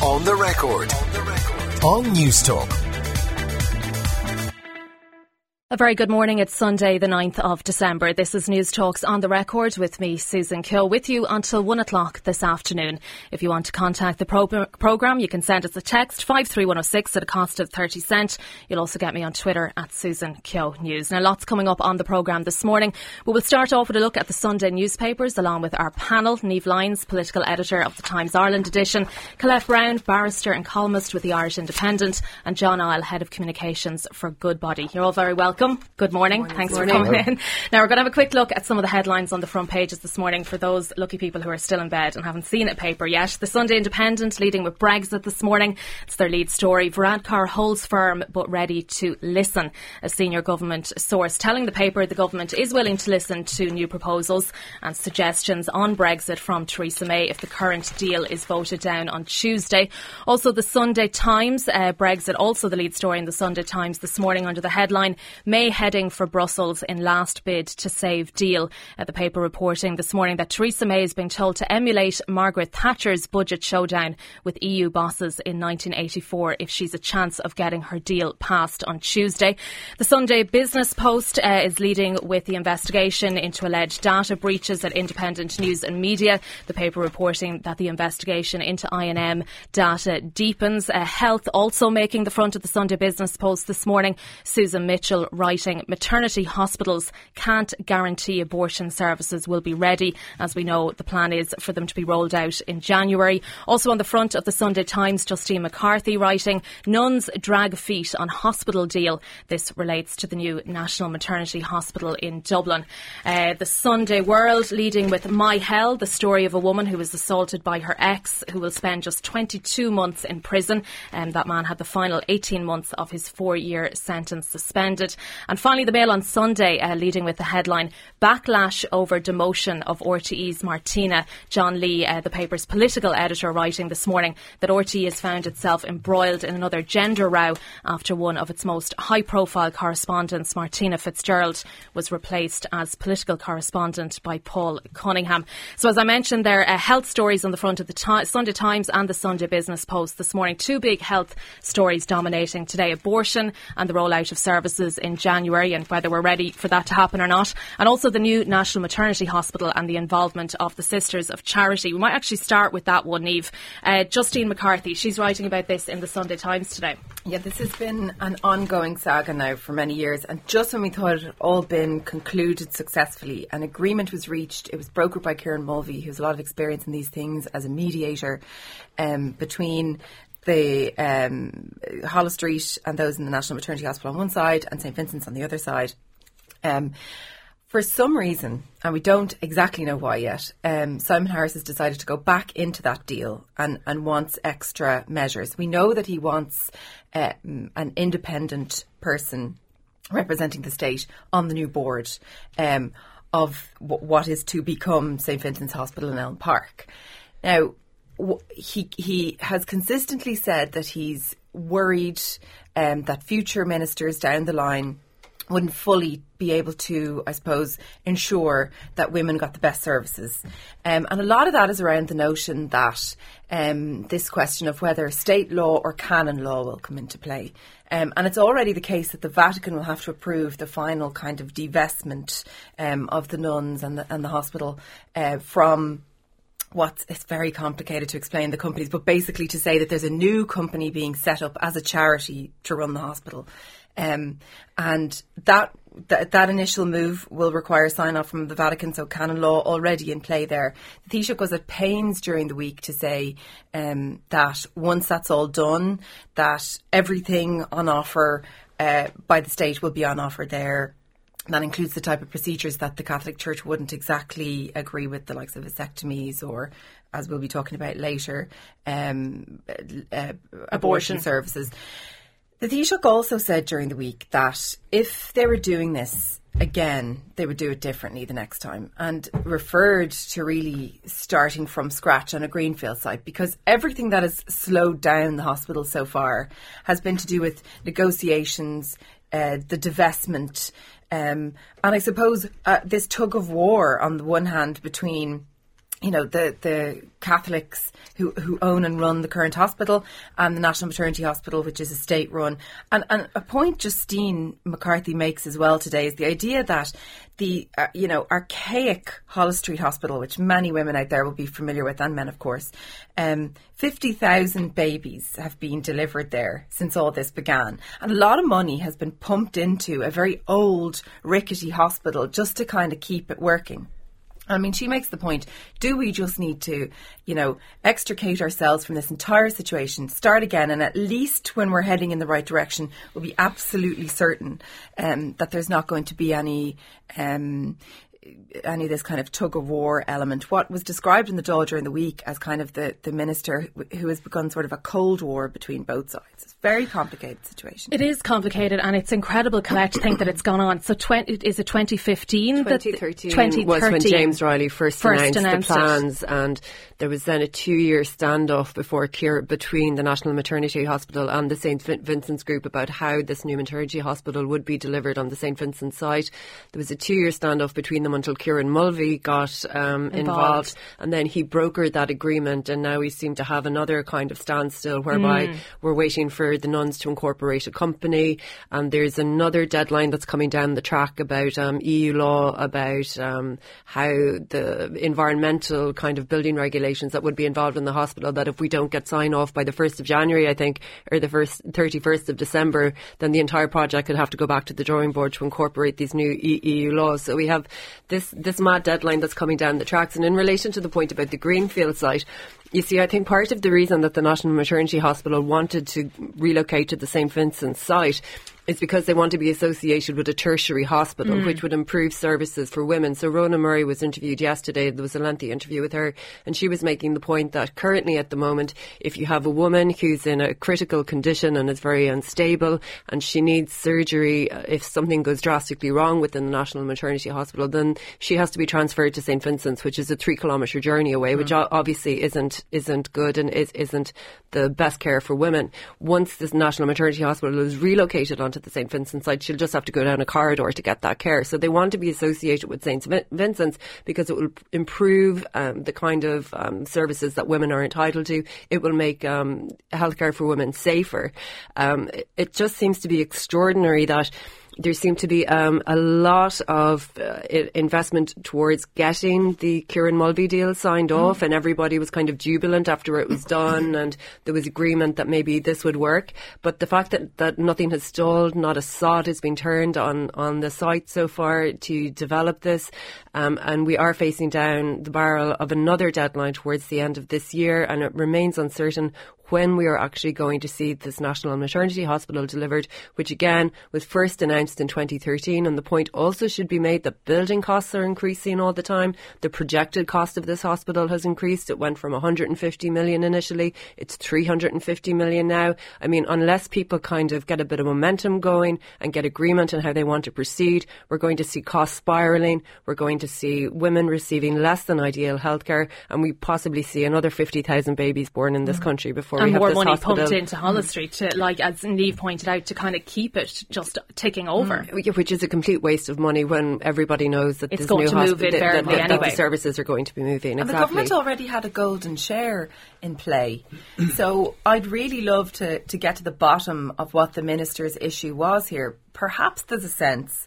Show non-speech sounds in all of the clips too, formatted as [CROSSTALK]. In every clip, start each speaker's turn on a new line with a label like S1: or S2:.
S1: On the record. On Newstalk.
S2: A very good morning. It's Sunday, the 9th of December. This is Newstalk's on the record with me, Susan Keogh, with you until one o'clock this afternoon. If you want to contact the pro- programme, you can send us a text 53106 at a cost of 30 cent. You'll also get me on Twitter at Susan Keogh News. Now, lots coming up on the programme this morning. We will start off with a look at the Sunday newspapers along with our panel, Niamh Lyons, political editor of the Times Ireland edition, Colette Brown, barrister and columnist with the Irish Independent, and John Ihle, head of communications for Goodbody. You're all very welcome welcome. Good morning. morning. Thanks morning. for coming in. Now, we're going to have a quick look at some of the headlines on the front pages this morning for those lucky people who are still in bed and haven't seen a paper yet. The Sunday Independent leading with Brexit this morning. It's their lead story. Varadkar holds firm but ready to listen. A senior government source telling the paper the government is willing to listen to new proposals and suggestions on Brexit from Theresa May if the current deal is voted down on Tuesday. Also, the Sunday Times, uh, Brexit, also the lead story in the Sunday Times this morning under the headline May heading for Brussels in last bid to save deal. Uh, the paper reporting this morning that Theresa May is being told to emulate Margaret Thatcher's budget showdown with EU bosses in 1984 if she's a chance of getting her deal passed on Tuesday. The Sunday Business Post uh, is leading with the investigation into alleged data breaches at Independent News and Media. The paper reporting that the investigation into INM data deepens. Uh, health also making the front of the Sunday Business Post this morning. Susan Mitchell writing maternity hospitals can't guarantee abortion services will be ready. As we know, the plan is for them to be rolled out in January. Also on the front of the Sunday Times, Justine McCarthy writing, nuns drag feet on hospital deal. This relates to the new National Maternity Hospital in Dublin. Uh, the Sunday World leading with My Hell, the story of a woman who was assaulted by her ex who will spend just 22 months in prison. Um, that man had the final 18 months of his four year sentence suspended. And finally, the Mail on Sunday, uh, leading with the headline Backlash over demotion of RTE's Martina. John Lee, uh, the paper's political editor, writing this morning that RTE has found itself embroiled in another gender row after one of its most high profile correspondents, Martina Fitzgerald, was replaced as political correspondent by Paul Cunningham. So, as I mentioned, there are uh, health stories on the front of the Sunday Times and the Sunday Business Post this morning. Two big health stories dominating today abortion and the rollout of services in January and whether we're ready for that to happen or not. And also the new National Maternity Hospital and the involvement of the Sisters of Charity. We might actually start with that one, Niamh. Uh, Justine McCarthy, she's writing about this in the Sunday Times today.
S3: Yeah, this has been an ongoing saga now for many years. And just when we thought it had all been concluded successfully, an agreement was reached. It was brokered by Kieran Mulvey, who has a lot of experience in these things as a mediator um, between the um, Street and those in the National Maternity Hospital on one side and St Vincent's on the other side. Um, for some reason, and we don't exactly know why yet, um, Simon Harris has decided to go back into that deal and, and wants extra measures. We know that he wants uh, an independent person representing the state on the new board um, of w- what is to become St Vincent's Hospital in Elm Park. Now, he he has consistently said that he's worried um, that future ministers down the line wouldn't fully be able to, I suppose, ensure that women got the best services. Um, and a lot of that is around the notion that um, this question of whether state law or canon law will come into play. Um, and it's already the case that the Vatican will have to approve the final kind of divestment um, of the nuns and the, and the hospital uh, from what's it's very complicated to explain the companies, but basically to say that there's a new company being set up as a charity to run the hospital. Um, and that, that that initial move will require sign off from the Vatican, so canon law already in play there. The Taoiseach was at pains during the week to say um, that once that's all done, that everything on offer uh, by the state will be on offer there that includes the type of procedures that the Catholic Church wouldn't exactly agree with, the likes of vasectomies or, as we'll be talking about later, um, uh, abortion. abortion services. The Taoiseach also said during the week that if they were doing this again, they would do it differently the next time and referred to really starting from scratch on a greenfield site because everything that has slowed down the hospital so far has been to do with negotiations, uh, the divestment, um, and I suppose uh, this tug of war on the one hand between you know the the Catholics who who own and run the current hospital and the National Maternity Hospital, which is a state run. And and a point Justine McCarthy makes as well today is the idea that the uh, you know archaic Holles Street Hospital, which many women out there will be familiar with, and men of course, um, fifty thousand babies have been delivered there since all this began, and a lot of money has been pumped into a very old rickety hospital just to kind of keep it working. I mean, she makes the point do we just need to, you know, extricate ourselves from this entire situation, start again, and at least when we're heading in the right direction, we'll be absolutely certain um, that there's not going to be any. Um, any of this kind of tug of war element. What was described in the Dáil during the week as kind of the, the minister who has begun sort of a cold war between both sides. It's a very complicated situation.
S2: It is complicated, and it's incredible, Colette, to think that it's gone on. So, 20, is it 2015?
S4: 2013, 2013 was when James Reilly first, first announced, announced, the plans, it. and there was then a two-year standoff before Cure between the National Maternity Hospital and the St Vincent's Group about how this new maternity hospital would be delivered on the St Vincent's site. There was a two-year standoff between them until Kieran Mulvey got um, involved. involved. and then he brokered that agreement, and now we seem to have another kind of standstill whereby mm. we're waiting for the nuns to incorporate a company, and there's another deadline that's coming down the track about um, EU law about um, how the environmental kind of building regulations that would be involved in the hospital. That if we don't get sign off by the first of January, I think, or the first thirty first of December, then the entire project could have to go back to the drawing board to incorporate these new EU laws. So we have this this mad deadline that's coming down the tracks. And in relation to the point about the Greenfield site, you see, I think part of the reason that the National Maternity Hospital wanted to relocate to the St Vincent's site is because they want to be associated with a tertiary hospital, mm. which would improve services for women. So Rona Murray was interviewed yesterday. There was a lengthy interview with her, and she was making the point that currently at the moment, if you have a woman who's in a critical condition and is very unstable, and she needs surgery, uh, if something goes drastically wrong within the National Maternity Hospital, then she has to be transferred to St Vincent's, which is a three kilometre journey away, mm. which obviously isn't isn't good and is, isn't the best care for women. Once this National Maternity Hospital is relocated onto the St. Vincent site, she'll just have to go down a corridor to get that care. So they want to be associated with St. Vincent's because it will improve um, the kind of um, services that women are entitled to. It will make um, healthcare for women safer. Um, it just seems to be extraordinary that there seemed to be um, a lot of uh, investment towards getting the Kieran Mulvey deal signed mm. off, and everybody was kind of jubilant after it was done, and there was agreement that maybe this would work. But the fact that, that nothing has stalled, not a sod has been turned on, on the site so far to develop this, um, and we are facing down the barrel of another deadline towards the end of this year, and it remains uncertain when we are actually going to see this National Maternity Hospital delivered, which again was first announced in 2013. And the point also should be made that building costs are increasing all the time. The projected cost of this hospital has increased. It went from 150 million initially, it's 350 million now. I mean, unless people kind of get a bit of momentum going and get agreement on how they want to proceed, we're going to see costs spiralling. We're going to see women receiving less than ideal healthcare, and we possibly see another 50,000 babies born in this mm. country before
S2: and
S4: more
S2: money
S4: hospital.
S2: pumped into Holles mm. Street to, like as Niamh pointed out, to kind of keep it just ticking over.
S4: Mm. Which is a complete waste of money when everybody knows that
S2: it's
S4: this
S2: going
S4: new
S2: to move
S4: that,
S2: that,
S4: that, that, the services are going to be moving.
S3: And the government already had a golden share in play. so I'd really love to, to get to the bottom of what the minister's issue was here. Perhaps there's a sense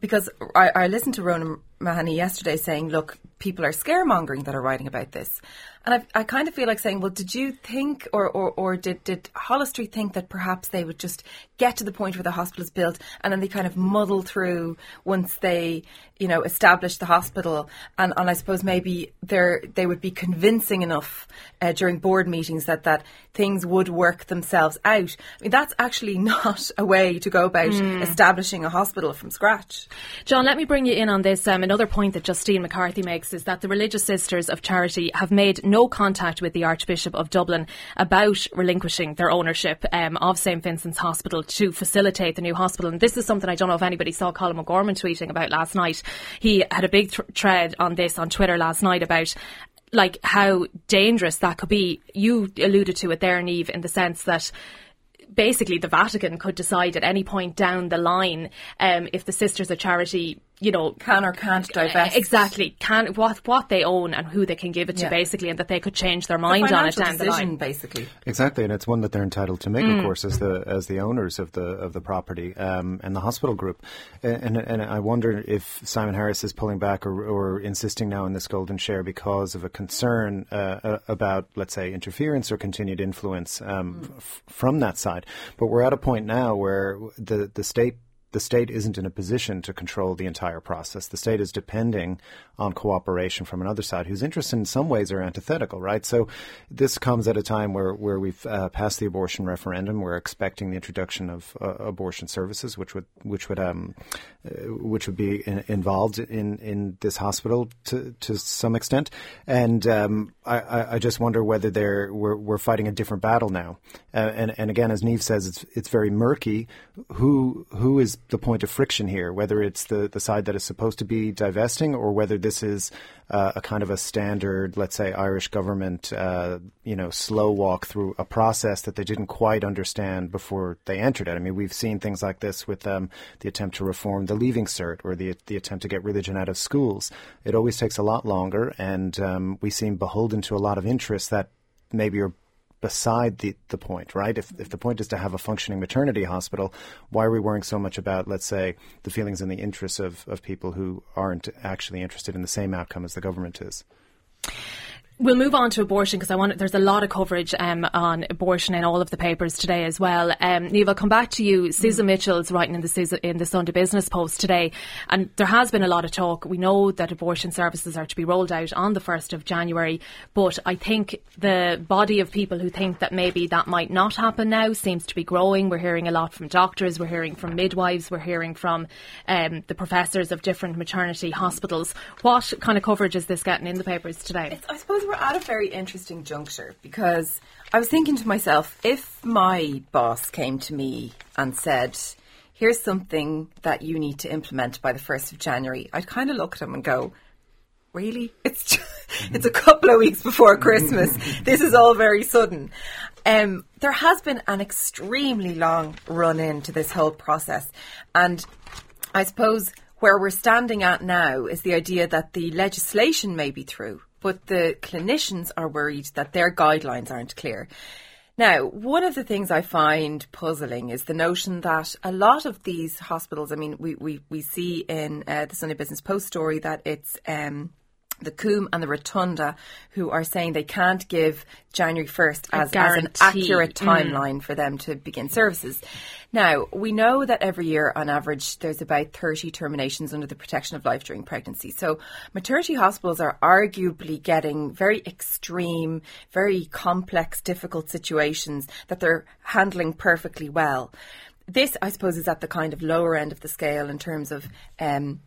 S3: because I, I listened to Rhona Mahony yesterday saying, look, people are scaremongering that are writing about this. And I, I kind of feel like saying, well, did you think, or, or, or did, did Holles Street think that perhaps they would just get to the point where the hospital is built and then they kind of muddle through once they, you know, establish the hospital? And, and I suppose maybe they they would be convincing enough uh, during board meetings that, that things would work themselves out. I mean, that's actually [LAUGHS] not a way to go about mm. establishing a hospital from scratch.
S2: John, let me bring you in on this. Um, another point that Justine McCarthy makes is that the Religious Sisters of Charity have made no contact with the Archbishop of Dublin about relinquishing their ownership um, of St Vincent's Hospital to facilitate the new hospital. And this is something I don't know if anybody saw Colm O'Gorman tweeting about last night. He had a big th- thread on this on Twitter last night about like how dangerous that could be. You alluded to it there, Niamh, in the sense that basically the Vatican could decide at any point down the line um, if the Sisters of Charity you know,
S3: can or can't divest
S2: exactly can what what they own and who they can give it yeah. to, basically, and that they could change their mind on it down
S3: the
S2: line.
S3: Basically,
S5: exactly, and it's one that they're entitled to make, mm. of course, as the as the owners of the of the property um, and the hospital group. And, and, and I wonder if Simon Harris is pulling back or, or insisting now on this golden share because of a concern uh, about, let's say, interference or continued influence um, mm. f- from that side. But we're at a point now where the the state the state isn't in a position to control the entire process. The state is depending on cooperation from another side whose interests in some ways are antithetical, right? So this comes at a time where, where we've uh, passed the abortion referendum. We're expecting the introduction of uh, abortion services, which would which would um, uh, which would be in, involved in, in this hospital to to some extent. And um, I, I just wonder whether they're we're, we're fighting a different battle now. Uh, and and again, as Niamh says, it's it's very murky. Who who is the point of friction here, whether it's the, the side that is supposed to be divesting or whether this is uh, a kind of a standard, let's say, Irish government, uh, you know, slow walk through a process that they didn't quite understand before they entered it. I mean, we've seen things like this with um, the attempt to reform the Leaving Cert or the the attempt to get religion out of schools. It always takes a lot longer, and um, we seem beholden to a lot of interests that maybe are beside the, the point, right? If, if the point is to have a functioning maternity hospital, why are we worrying so much about, let's say, the feelings and the interests of, of people who aren't actually interested in the same outcome as the government is?
S2: We'll move on to abortion because I want. There's a lot of coverage um, on abortion in all of the papers today as well. Um, I'll come back to you. Susan mm. Mitchell's writing in the in the Sunday Business Post today, and there has been a lot of talk. We know that abortion services are to be rolled out on the first of January, but I think the body of people who think that maybe that might not happen now seems to be growing. We're hearing a lot from doctors. We're hearing from midwives. We're hearing from um, the professors of different maternity hospitals. What kind of coverage is this getting in the papers today?
S3: It's, I suppose we're at a very interesting juncture because I was thinking to myself, if my boss came to me and said, here's something that you need to implement by the 1st of January, I'd kind of look at him and go, really? [LAUGHS] It's just, it's a couple of weeks before Christmas. this is all very sudden. Um, there has been an extremely long run into this whole process. And I suppose where we're standing at now is the idea that the legislation may be through but the clinicians are worried that their guidelines aren't clear. Now, one of the things I find puzzling is the notion that a lot of these hospitals, I mean, we, we, we see in uh, the Sunday Business Post story that it's um, the Coombe and the Rotunda who are saying they can't give January 1st as, as an accurate mm. timeline mm. for them to begin services. Now, we know that every year, on average, there's about 30 terminations under the protection of life during pregnancy. So, maternity hospitals are arguably getting very extreme, very complex, difficult situations that they're handling perfectly well. This, I suppose, is at the kind of lower end of the scale in terms of um,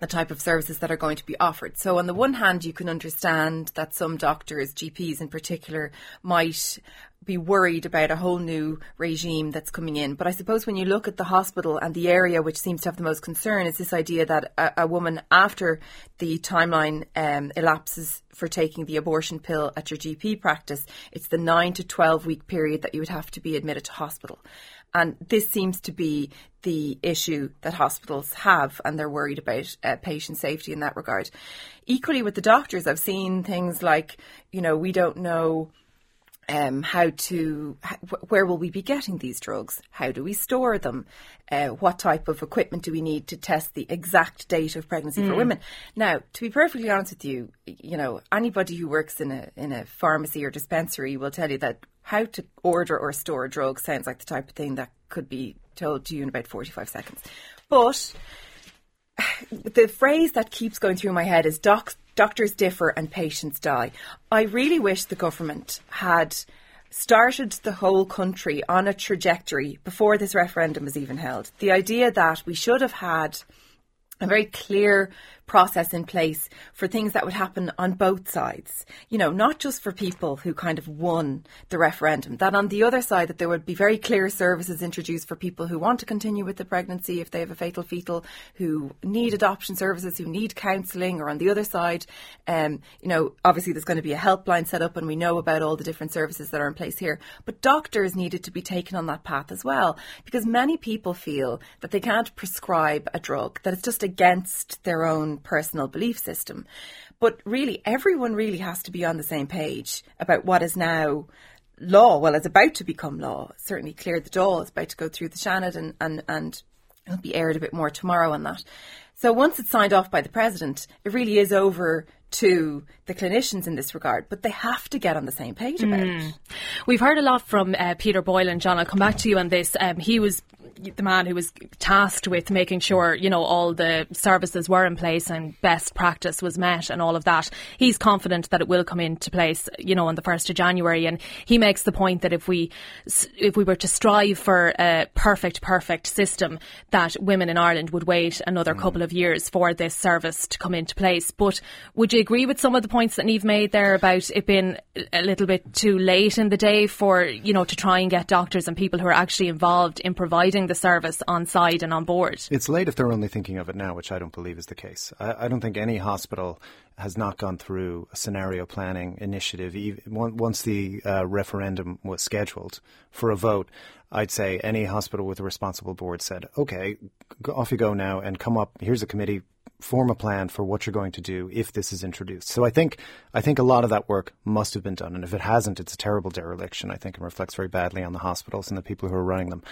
S3: the type of services that are going to be offered. So, on the one hand, you can understand that some doctors, GPs in particular, might be worried about a whole new regime that's coming in. But I suppose when you look at the hospital and the area which seems to have the most concern is this idea that a, a woman, after the timeline um, elapses for taking the abortion pill at your GP practice, it's the nine to 12 week period that you would have to be admitted to hospital. And this seems to be the issue that hospitals have, and they're worried about uh, patient safety in that regard. Equally, with the doctors, I've seen things like, you know, we don't know. Um, how to where will we be getting these drugs? How do we store them? Uh, what type of equipment do we need to test the exact date of pregnancy mm. for women? Now, to be perfectly honest with you, you know anybody who works in a in a pharmacy or dispensary will tell you that how to order or store a drug sounds like the type of thing that could be told to you in about 45 seconds. But [SIGHS] the phrase that keeps going through my head is doc- doctors differ and patients die. I really wish the government had started the whole country on a trajectory before this referendum was even held. The idea that we should have had a very clear process in place for things that would happen on both sides. You know, not just for people who kind of won the referendum, that on the other side that there would be very clear services introduced for people who want to continue with the pregnancy if they have a fatal fetal, who need adoption services, who need counselling, or on the other side, um, you know, obviously there's going to be a helpline set up and we know about all the different services that are in place here. But doctors needed to be taken on that path as well because many people feel that they can't prescribe a drug, that it's just against their own personal belief system. But really, everyone really has to be on the same page about what is now law. Well, it's about to become law. Certainly, Clear the Dáil is about to go through the Seanad and, and, and it'll be aired a bit more tomorrow on that. So once it's signed off by the president, it really is over to the clinicians in this regard, but they have to get on the same page about mm. it.
S2: We've heard a lot from uh, Peter and John, I'll come back to you on this. Um, he was the man who was tasked with making sure, you know, all the services were in place and best practice was met and all of that. He's confident that it will come into place, you know, on the 1st of January. And he makes the point that if we, if we were to strive for a perfect, perfect system, that women in Ireland would wait another mm. couple of years for this service to come into place. But would you agree with some of the points that Niamh made there about it being a little bit too late in the day for, you know, to try and get doctors and people who are actually involved in providing the service on side and on board.
S5: It's late if they're only thinking of it now, which I don't believe is the case. I, I don't think any hospital has not gone through a scenario planning initiative. Once the uh, referendum was scheduled for a vote, I'd say any hospital with a responsible board said, okay, off you go now and come up. Here's a committee form a plan for what you're going to do if this is introduced. So I think I think a lot of that work must have been done, and if it hasn't, it's a terrible dereliction. I think and reflects very badly on the hospitals and the people who are running them.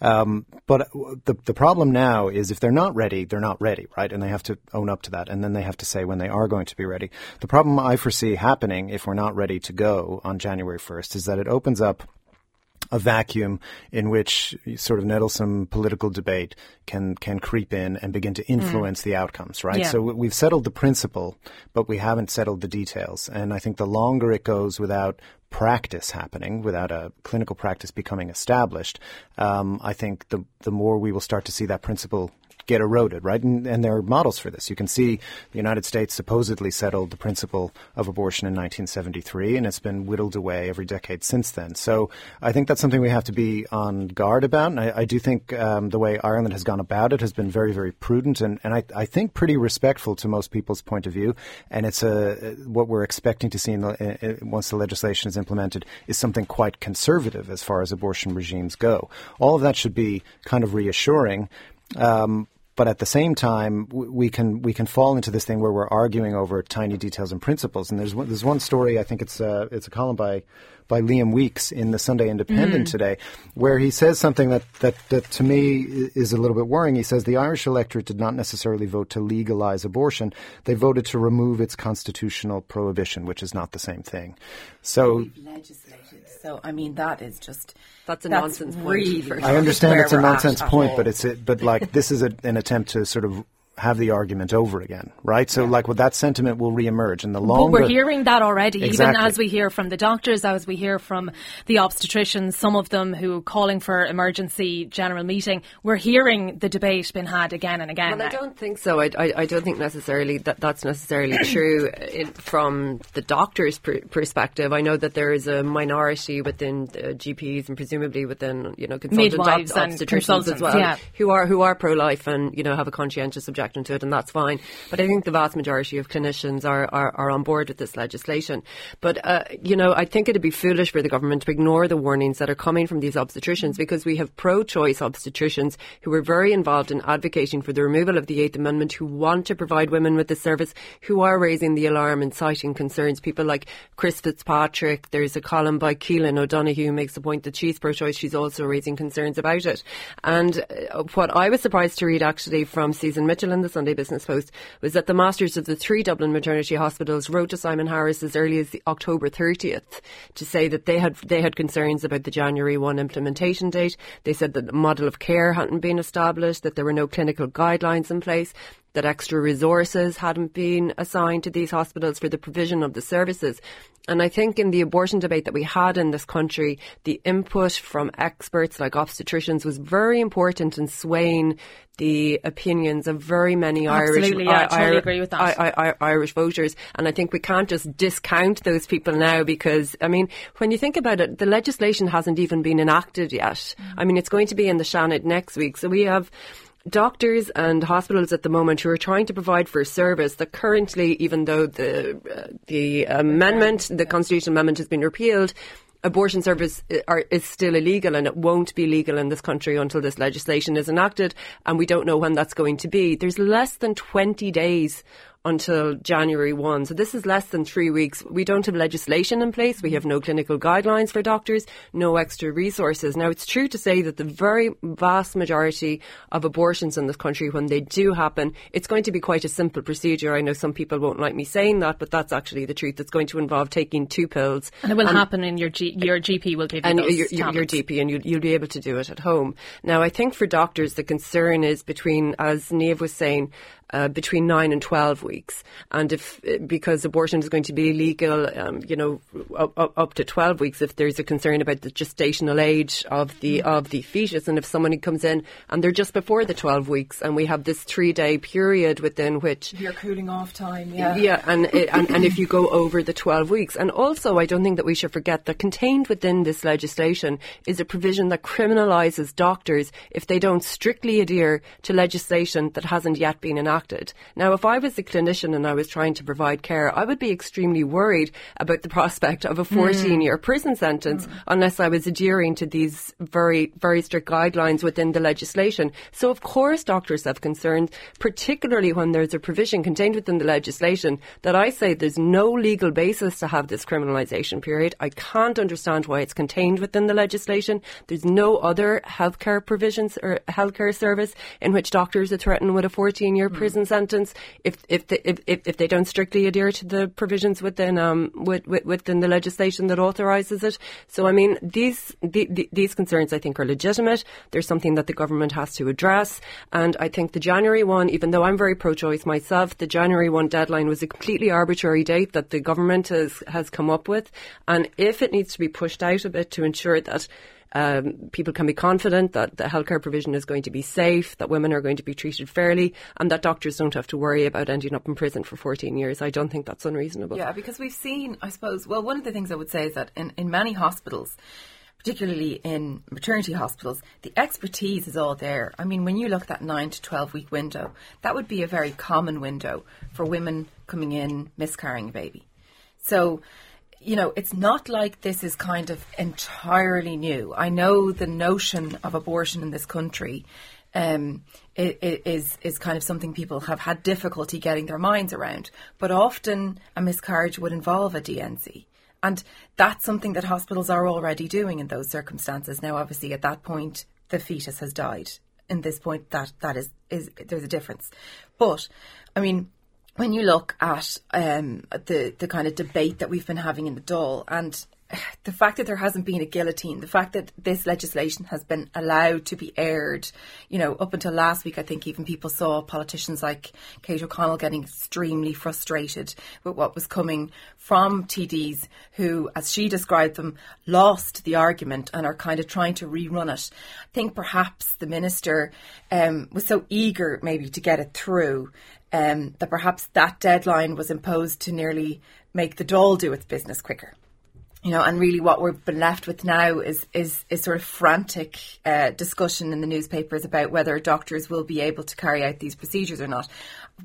S5: Um, but the the problem now is if they're not ready, they're not ready, right? And they have to own up to that, and then they have to say when they are going to be ready. The problem I foresee happening if we're not ready to go on January 1st is that it opens up a vacuum in which sort of nettlesome political debate can can creep in and begin to influence mm. the outcomes, right? Yeah. So we've settled the principle, but we haven't settled the details. And I think the longer it goes without practice happening, without a clinical practice becoming established, um, I think the the more we will start to see that principle get eroded, right? And, and there are models for this. You can see the United States supposedly settled the principle of abortion in 1973, and it's been whittled away every decade since then. So I think that's something we have to be on guard about. And I, I do think um, the way Ireland has gone about it has been very, very prudent and, and I, I think pretty respectful to most people's point of view. And it's a, what we're expecting to see the, once the legislation is implemented is something quite conservative as far as abortion regimes go. All of that should be kind of reassuring. Um, but at the same time, we can we can fall into this thing where we're arguing over tiny details and principles. And there's one, there's one story I think it's a, uh, it's a column by by Liam Weeks in the Sunday Independent mm. today, where he says something that, that that to me is a little bit worrying. He says the Irish electorate did not necessarily vote to legalize abortion; they voted to remove its constitutional prohibition, which is not the same thing. So.
S3: So I mean that is just
S4: that's a that's nonsense really point.
S5: I understand it's a nonsense [LAUGHS] point, but it's a, but like this is a, an attempt to sort of have the argument over again, right? So, yeah. like, well, that sentiment will reemerge, and the longer
S2: but we're hearing that already, exactly. even as we hear from the doctors, as we hear from the obstetricians, some of them who are calling for emergency general meeting, we're hearing the debate being had again and again.
S4: Well, I don't think so. I, I, I don't think necessarily that that's necessarily [COUGHS] true uh, in, from the doctor's pr- perspective. I know that there is a minority within GPs and presumably within you know consultant
S2: Midwives
S4: ob- obstetricians as well,
S2: yeah.
S4: who are who are pro life and you know have a conscientious objection reacting to it, and that's fine. But I think the vast majority of clinicians are, are, are on board with this legislation. But, uh, you know, I think it'd be foolish for the government to ignore the warnings that are coming from these obstetricians because we have pro choice obstetricians who are very involved in advocating for the removal of the Eighth Amendment, who want to provide women with this service, who are raising the alarm and citing concerns. People like Chris Fitzpatrick, there's a column by Keelin O'Donoghue who makes the point that she's pro choice, she's also raising concerns about it. And uh, what I was surprised to read actually from Susan Mitchell the Sunday Business Post was that the masters of the three Dublin maternity hospitals wrote to Simon Harris as early as October 30th to say that they had they had concerns about the January 1 implementation date. They said that the model of care hadn't been established, that there were no clinical guidelines in place. That extra resources hadn't been assigned to these hospitals for the provision of the services. And I think in the abortion debate that we had in this country, the input from experts like obstetricians was very important in swaying the opinions of very many
S2: Absolutely,
S4: Irish,
S2: yeah, I, totally agree with that.
S4: I, I, Irish voters. And I think we can't just discount those people now because, I mean, when you think about it, the legislation hasn't even been enacted yet. Mm. I mean, it's going to be in the Seanad next week. So we have doctors and hospitals at the moment who are trying to provide for a service that currently, even though the uh, the amendment, the constitutional amendment has been repealed, abortion service uh, are, is still illegal and it won't be legal in this country until this legislation is enacted and we don't know when that's going to be. There's less than 20 days until January 1. So this is less than three weeks. We don't have legislation in place. We have no clinical guidelines for doctors, no extra resources. Now, it's true to say that the very vast majority of abortions in this country, when they do happen, it's going to be quite a simple procedure. I know some people won't like me saying that, but that's actually the truth. It's going to involve taking two pills.
S2: And it will and, happen in your G- your GP will give you
S4: and
S2: those
S4: your, your, your GP, and you'll, you'll be able to do it at home. Now, I think for doctors, the concern is between, as Niamh was saying, uh, between nine and 12 weeks. And if, because abortion is going to be legal, um, you know, up, up, to 12 weeks, if there's a concern about the gestational age of the, mm-hmm. of the fetus. And if someone comes in and they're just before the 12 weeks and we have this three day period within which.
S3: Your cooling off time, yeah.
S4: Yeah. And, and, and if you go over the 12 weeks. And also, I don't think that we should forget that contained within this legislation is a provision that criminalises doctors if they don't strictly adhere to legislation that hasn't yet been enacted Now, if I was a clinician and I was trying to provide care, I would be extremely worried about the [LAUGHS] prospect of a 14 year mm. prison sentence mm. unless I was adhering to these very, very strict guidelines within the legislation. So, of course, doctors have concerns, particularly when there's a provision contained within the legislation that I say there's no legal basis to have this criminalisation period. I can't understand why it's contained within the legislation. There's no other healthcare provisions or healthcare service in which doctors are threatened with a 14 year mm. Prison sentence if if they, if, if they don't strictly adhere to the provisions within um with, with, within the legislation that authorises it. So I mean these the, the, these concerns I think are legitimate. There's something that the government has to address, and I think the January one, even though I'm very pro-choice myself, the January one deadline was a completely arbitrary date that the government has has come up with, and if it needs to be pushed out a bit to ensure that um, people can be confident that the healthcare provision is going to be safe, that women are going to be treated fairly, and that doctors don't have to worry about ending up in prison for 14 years. I don't think that's unreasonable.
S3: Yeah, because we've seen, I suppose, well, one of the things I would say is that in, in many hospitals, particularly in maternity hospitals, the expertise is all there. I mean, when you look at that 9 to 12 week window, that would be a very common window for women coming in miscarrying a baby. So, you know, it's not like this is kind of entirely new. I know the notion of abortion in this country um, is is kind of something people have had difficulty getting their minds around. But often a miscarriage would involve a D&C. And that's something that hospitals are already doing in those circumstances. Now, obviously, at that point, the fetus has died. In this point, that that is is there's a difference. But I mean, when you look at um, the the kind of debate that we've been having in the Dáil and the fact that there hasn't been a guillotine, the fact that this legislation has been allowed to be aired, you know, up until last week, I think even people saw politicians like Kate O'Connell getting extremely frustrated with what was coming from TDs who, as she described them, lost the argument and are kind of trying to rerun it. I think perhaps the minister um, was so eager maybe to get it through um, that perhaps that deadline was imposed to nearly make the Dáil do its business quicker. You know, and really what we've been left with now is is, is sort of frantic uh, discussion in the newspapers about whether doctors will be able to carry out these procedures or not.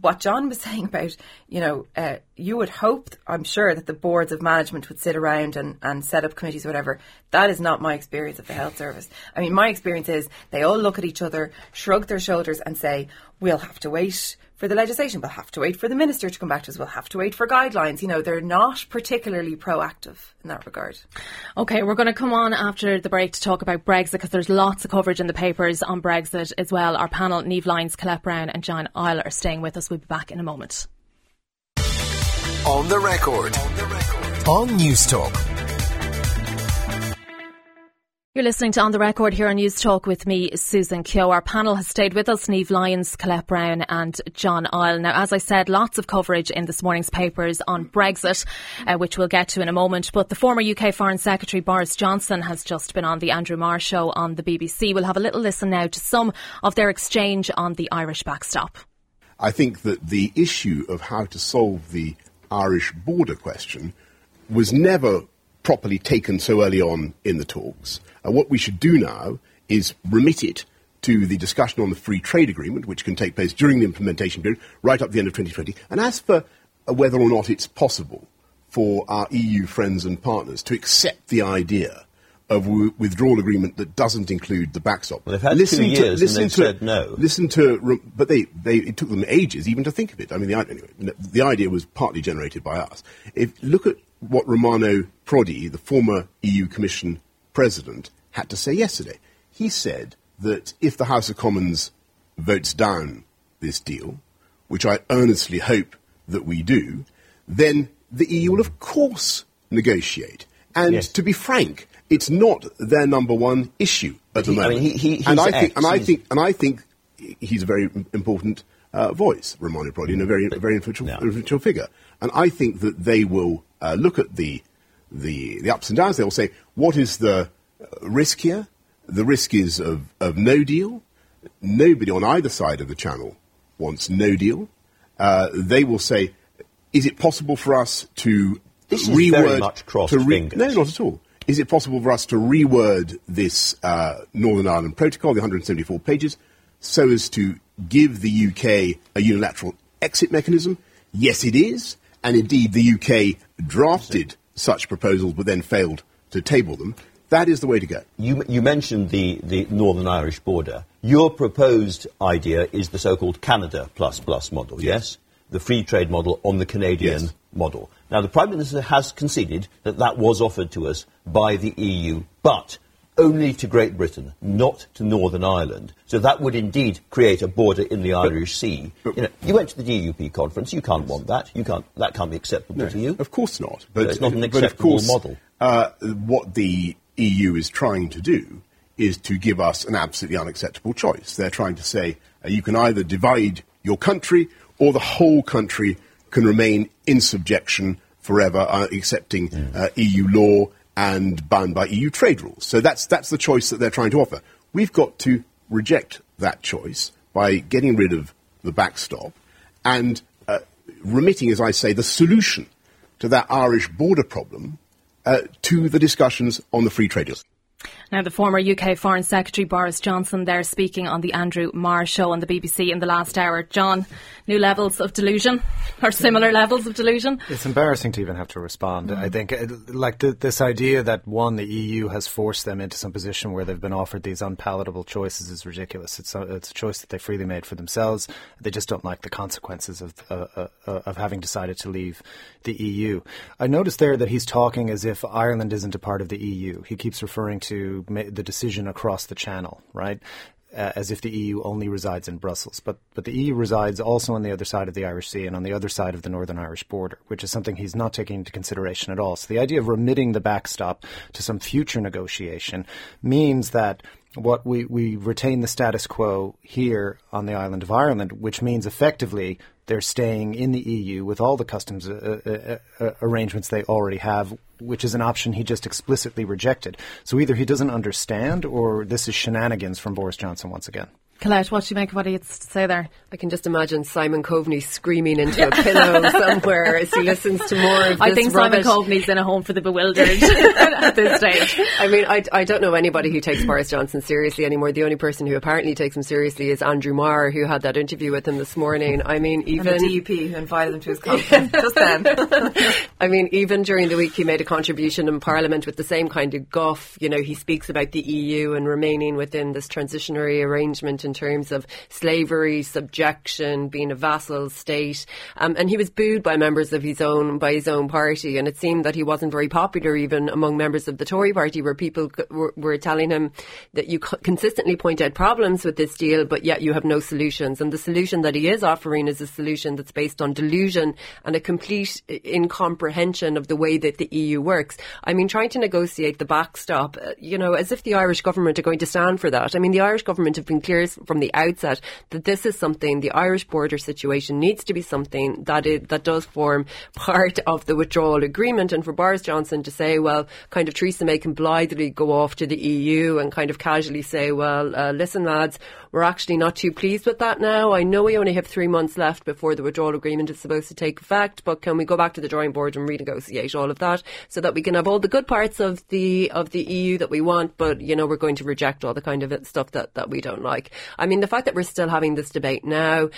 S3: What John was [LAUGHS] saying about, you know, uh, you would hope, I'm sure, that the boards of management would sit around and, and set up committees or whatever. That is not my experience of the health service. I mean, my experience is they all look at each other, shrug their shoulders, and say, we'll have to wait for the legislation. We'll have to wait for the minister to come back to us. We'll have to wait for guidelines. You know, they're not particularly proactive in that regard.
S2: Okay, we're going to come on after the break to talk about Brexit because there's lots of coverage in the papers on Brexit as well. Our panel, Niamh Lyons, Colette Brown, and John Ihle, are staying with us. We'll be back in a moment.
S1: On the record. On, the record. on Newstalk.
S2: You're listening to On the Record here on Newstalk with me, Susan Keogh. Our panel has stayed with us, Niamh Lyons, Colette Brown and John Ihle. Now, as I said, lots of coverage in this morning's papers on Brexit, uh, which we'll get to in a moment. But the former UK Foreign Secretary Boris Johnson has just been on the Andrew Marr show on the BBC. We'll have a little listen now to some of their exchange on the Irish backstop.
S6: I think that the issue of how to solve the Irish border question was never properly taken so early on in the talks. What we should do now is remit it to the discussion on the free trade agreement, which can take place during the implementation period, right up to the end of 2020. And as for uh, whether or not it's possible for our EU friends and partners to accept the idea of a withdrawal agreement that doesn't include the backstop.
S7: Well, they've had listen two years to, listen and they've to, said no.
S6: Listen to, but they, they, it took them ages even to think of it. I mean, the, anyway, the idea was partly generated by us. If look at what Romano Prodi, the former EU Commission president, had to say yesterday. He said that if the House of Commons votes down this deal, which I earnestly hope that we do, then the EU will, of course, negotiate. And yes. to be frank, it's not their number one issue at the he, moment. I mean, he, he, and, I think, and I think, and I think he's a very important uh, voice, Romano Prodi, and a very, very influential, no. influential figure. And I think that they will uh, look at the, the the ups and downs. They will say, what is the risk here. The risk is of, of no deal. Nobody on either side of the channel wants no deal. Uh, they will say, is it possible for us to
S7: this
S6: reword...
S7: very much crossed re- fingers.
S6: No, not at all. Is it possible for us to reword this uh, Northern Ireland Protocol, the 174 pages, so as to give the UK a unilateral exit mechanism? Yes, it is. And indeed, the UK drafted such proposals but then failed to table them. That is the way to go.
S7: You, you mentioned the, the Northern Irish border. Your proposed idea is the so-called Canada plus plus model, yes? yes? The free trade model on the Canadian yes. model. Now, the Prime Minister has conceded that that was offered to us by the EU, but only to Great Britain, not to Northern Ireland. So that would indeed create a border in the Irish Sea. But, you, know, you, went to the DUP conference. You can't want that. You can't. That can't be acceptable
S6: no,
S7: to you.
S6: Of course not. But
S7: so it's not an acceptable
S6: course,
S7: model.
S6: Uh, what the EU is trying to do is to give us an absolutely unacceptable choice. They're trying to say uh, you can either divide your country or the whole country can remain in subjection forever, uh, accepting uh, EU law and bound by EU trade rules. So that's, that's the choice that they're trying to offer. We've got to reject that choice by getting rid of the backstop and uh, remitting, as I say, the solution to that Irish border problem uh, to the discussions on the free trade deal.
S2: Now, the former UK Foreign Secretary Boris Johnson there speaking on the Andrew Marr show on the BBC in the last hour. John, new levels of delusion or similar levels of delusion?
S5: It's embarrassing to even have to respond. Mm. I think, uh, like the, this idea that one, the EU has forced them into some position where they've been offered these unpalatable choices is ridiculous. It's a, it's a choice that they freely made for themselves. They just don't like the consequences of uh, uh, uh of having decided to leave the EU. I noticed there that he's talking as if Ireland isn't a part of the EU. He keeps referring to the decision across the channel, right? Uh, as if the EU only resides in Brussels. But but the EU resides also on the other side of the Irish Sea and on the other side of the Northern Irish border, which is something he's not taking into consideration at all. So the idea of remitting the backstop to some future negotiation means that what we, we retain the status quo here on the island of Ireland, which means effectively they're staying in the EU with all the customs uh, uh, uh, arrangements they already have, which is an option he just explicitly rejected. So either he doesn't understand or this is shenanigans from Boris Johnson once again.
S2: Colette, what do you make of what he has to say there?
S4: I can just imagine Simon Coveney screaming into a pillow [LAUGHS] somewhere as he listens to more of
S2: I think
S4: rubbish.
S2: Simon Coveney's in a home for the bewildered [LAUGHS] [LAUGHS] at this stage.
S4: I mean, I, I don't know anybody who takes Boris Johnson seriously anymore. The only person who apparently takes him seriously is Andrew Marr, who had that interview with him this morning. I mean, even...
S3: And the DUP who invited him to his conference just then.
S4: I mean, even during the week he made a contribution in Parliament with the same kind of guff. You know, he speaks about the EU and remaining within this transitionary arrangement in in terms of slavery, subjection, being a vassal state. Um, and he was booed by members of his own by his own party, and it seemed that he wasn't very popular even among members of the Tory party, where people were, were telling him that you consistently point out problems with this deal, but yet you have no solutions. And the solution that he is offering is a solution that's based on delusion and a complete incomprehension of the way that the EU works. I mean, trying to negotiate the backstop, uh, you know, as if the Irish government are going to stand for that. I mean, the Irish government have been clear from the outset that this is something, the Irish border situation needs to be something that it, that does form part of the withdrawal agreement. And for Boris Johnson to say, well, kind of Theresa May can blithely go off to the EU and kind of casually say, well, uh, listen, lads, we're actually not too pleased with that now. I know we only have three months left before the withdrawal agreement is supposed to take effect, but can we go back to the drawing board and renegotiate all of that so that we can have all the good parts of the of the EU that we want, but you know we're going to reject all the kind of stuff that that we don't like. I mean, the fact that we're still having this debate now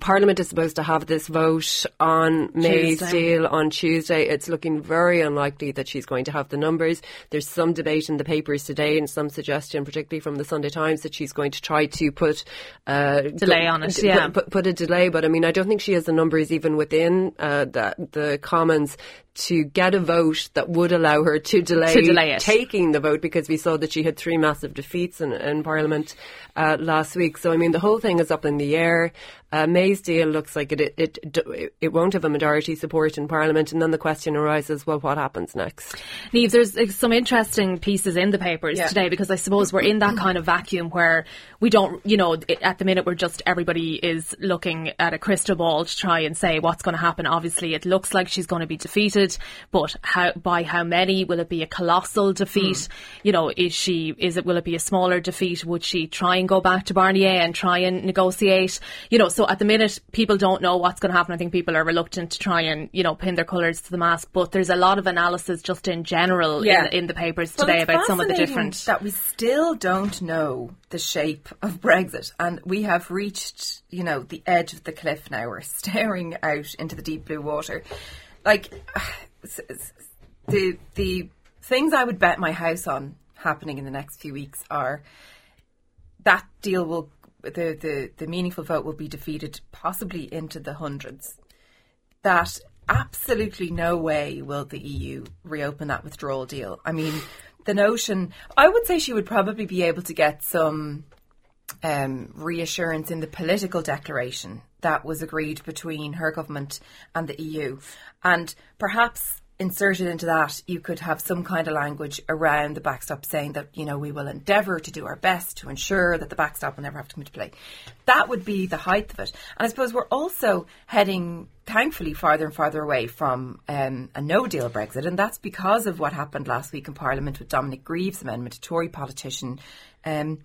S4: Parliament is supposed to have this vote on May's deal on Tuesday. It's looking very unlikely that she's going to have the numbers. There's some debate in the papers today and some suggestion, particularly from the Sunday Times, that she's going to try to put
S2: uh, delay on it. Yeah,
S4: put, put, a delay. But I mean, I don't think she has the numbers even within uh, the, the Commons to get a vote that would allow her to delay,
S2: to delay
S4: taking the vote because we saw that she had three massive defeats in, in Parliament uh, last week. So I mean, the whole thing is up in the air. Uh, May's deal looks like it, it, it it won't have a majority support in Parliament, and then the question arises: well, what happens next?
S2: Niamh, there's some interesting pieces in the papers yeah. today because I suppose we're in that kind of vacuum where we don't, you know, at the minute we're just everybody is looking at a crystal ball to try and say what's going to happen. Obviously, it looks like she's going to be defeated, but how by how many? Will it be a colossal defeat? Mm. You know, is she? Is it? Will it be a smaller defeat? Would she try and go back to Barnier and try and negotiate? You know so at the minute, people don't know what's going to happen. I think people are reluctant to try and, you know, pin their colours to the mast. But there's a lot of analysis just in general yeah. in, in, the papers well, today about some of the different.
S3: That we still don't know the shape of Brexit. And we have reached, you know, the edge of the cliff now. We're [LAUGHS] staring out into the deep blue water. Like, [SIGHS] the, the things I would bet my house on happening in the next few weeks are that deal will the, the, the meaningful vote will be defeated possibly into the hundreds. That absolutely no way will the EU reopen that withdrawal deal. I mean, the notion, I would say she would probably be able to get some um, reassurance in the political declaration that was agreed between her government and the EU. And perhaps inserted into that, you could have some kind of language around the backstop saying that, you know, we will endeavour to do our best to ensure that the backstop will never have to come into play. That would be the height of it. And I suppose we're also heading, thankfully, farther and farther away from um, a no deal Brexit. And that's because of what happened last week in Parliament with Dominic Grieve's amendment, a Tory politician. Um,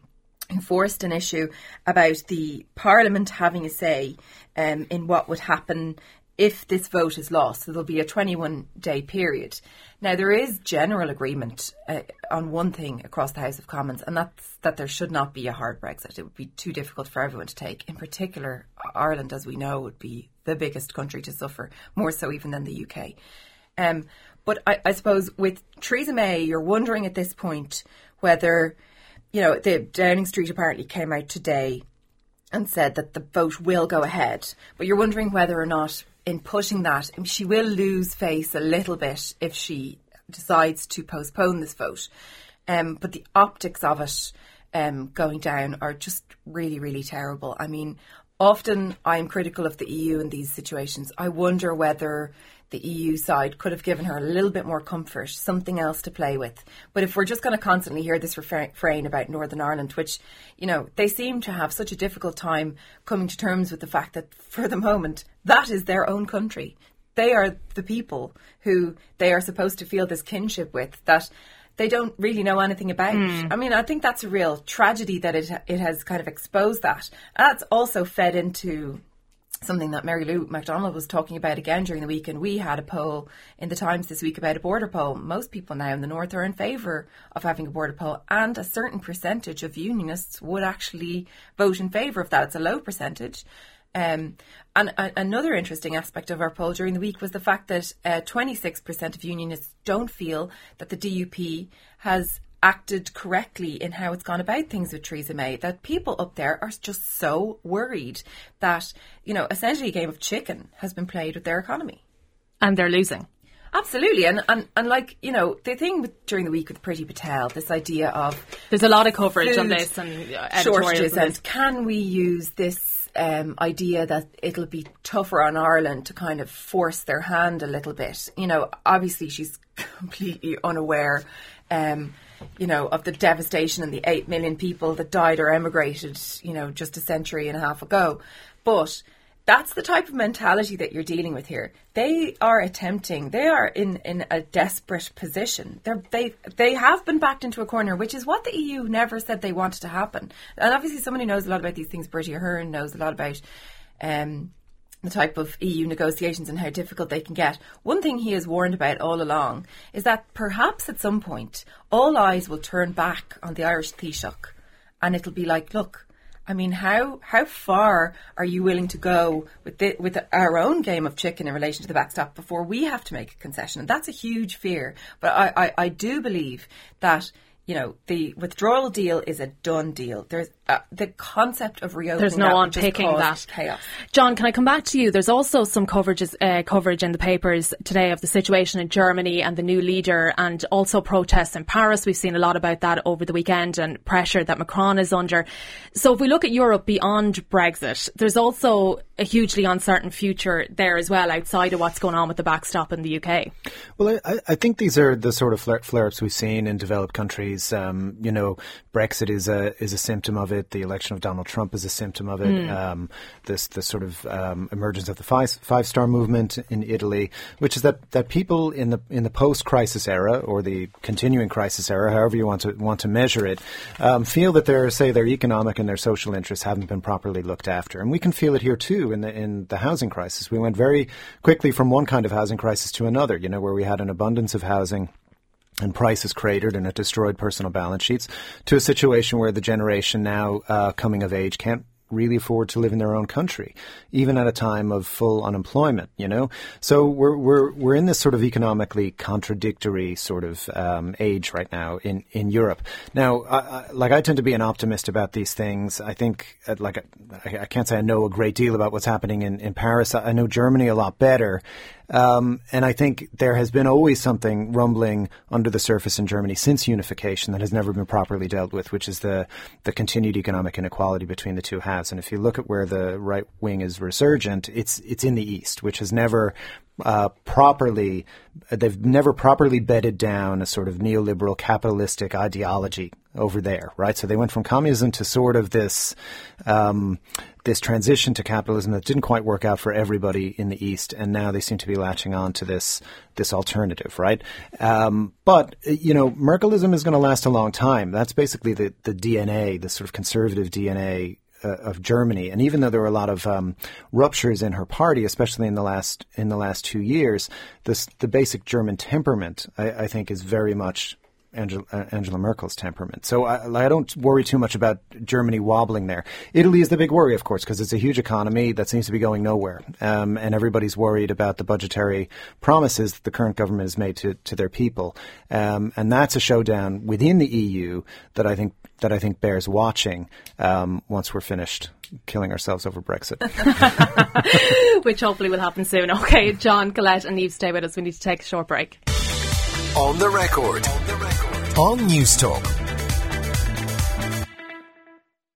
S3: enforced an issue about the Parliament having a say um, in what would happen if this vote is lost, so there'll be a 21 day period. Now, there is general agreement uh, on one thing across the House of Commons, and that's that there should not be a hard Brexit. It would be too difficult for everyone to take. In particular, Ireland, as we know, would be the biggest country to suffer, more so even than the UK. Um, but I, I suppose with Theresa May, you're wondering at this point whether, you know, the Downing Street apparently came out today and said that the vote will go ahead. But you're wondering whether or not in pushing that, she will lose face a little bit if she decides to postpone this vote. Um, but the optics of it um, going down are just really, really terrible. I mean, often I'm critical of the EU in these situations. I wonder whether the EU side could have given her a little bit more comfort, something else to play with. But if we're just going to constantly hear this refrain about Northern Ireland, which, you know, they seem to have such a difficult time coming to terms with the fact that for the moment, that is their own country. They are the people who they are supposed to feel this kinship with that they don't really know anything about. Mm. I mean, I think that's a real tragedy that it it has kind of exposed that. And that's also fed into something that Mary Lou McDonald was talking about again during the week, and we had a poll in the Times this week about a border poll. Most people now in the north are in favour of having a border poll, and a certain percentage of unionists would actually vote in favour of that. It's a low percentage. Um, and another interesting aspect of our poll during the week was the fact that uh, 26% of unionists don't feel that the DUP has acted correctly in how it's gone about things with Theresa May. That people up there are just so worried that, you know, essentially a game of chicken has been played with their economy.
S2: And they're losing.
S3: Absolutely, and, and and like you know, the thing with, during the week with Priti Patel, this idea of
S2: there's a lot of coverage on this and uh,
S3: shortages, and can we use this um, idea that it'll be tougher on Ireland to kind of force their hand a little bit? You know, obviously she's [LAUGHS] completely unaware. Um, you know, of the devastation and the 8 million people that died or emigrated, you know, just a century and a half ago. But that's the type of mentality that you're dealing with here. They are attempting. They are in, in a desperate position. They're, they they have been backed into a corner, which is what the EU never said they wanted to happen. And obviously, someone who knows a lot about these things, Bertie Ahern, knows a lot about um, the type of EU negotiations and how difficult they can get. One thing he has warned about all along is that perhaps at some point all eyes will turn back on the Irish Taoiseach, and it'll be like, look I mean, how how far are you willing to go with the, with our own game of chicken in relation to the backstop before we have to make a concession? And that's a huge fear. But I, I, I do believe that you know, the withdrawal deal is a done deal. There's uh, the concept of reopening.
S2: There's no unpicking that.
S3: Chaos.
S2: John, can I come back to you? There's also some coverages, uh, coverage in the papers today of the situation in Germany and the new leader, and also protests in Paris. We've seen a lot about that over the weekend and pressure that Macron is under. So if we look at Europe beyond Brexit, there's also a hugely uncertain future there as well, outside of what's going on with the backstop in the UK.
S5: Well, I, I think these are the sort of flare-ups we've seen in developed countries um, you know, Brexit is a is a symptom of it. The election of Donald Trump is a symptom of it. Mm. Um, this the sort of um, emergence of the five five star movement in Italy, which is that, that people in the in the post crisis era or the continuing crisis era, however you want to want to measure it, um, feel that their say their economic and their social interests haven't been properly looked after, and we can feel it here too in the in the housing crisis. We went very quickly from one kind of housing crisis to another. You know, where we had an abundance of housing and prices cratered and it destroyed personal balance sheets to a situation where the generation now uh, coming of age can't really afford to live in their own country, even at a time of full unemployment. You know, so we're we're we're in this sort of economically contradictory sort of um, age right now in in Europe. Now, I, I, like I tend to be an optimist about these things. I think, uh, like I, I, can't say I know a great deal about what's happening in in Paris. I know Germany a lot better. Um, and I think there has been always something rumbling under the surface in Germany since unification that has never been properly dealt with, which is the, the continued economic inequality between the two halves. And if you look at where the right wing is resurgent, it's it's in the east, which has never uh, properly, they've never properly bedded down a sort of neoliberal capitalistic ideology over there, right? So they went from communism to sort of this um, this transition to capitalism that didn't quite work out for everybody in the East, and now they seem to be latching on to this this alternative, right? Um, but you know, Merkelism is going to last a long time. That's basically the the DNA, the sort of conservative DNA uh, of Germany. And even though there were a lot of um, ruptures in her party, especially in the last in the last two years, this the basic German temperament, I, I think, is very much Angela, uh, Angela, Merkel's temperament. So I, I, don't worry too much about Germany wobbling there. Italy is the big worry, of course, because it's a huge economy that seems to be going nowhere. Um, and everybody's worried about the budgetary promises that the current government has made to, to their people. Um, and that's a showdown within the EU that I think that I think bears watching um, once we're finished killing ourselves over Brexit. [LAUGHS]
S2: Which hopefully will happen soon. Okay, John, Colette, and Niamh, stay with us. We need to take a short break.
S1: On the record. On, the record.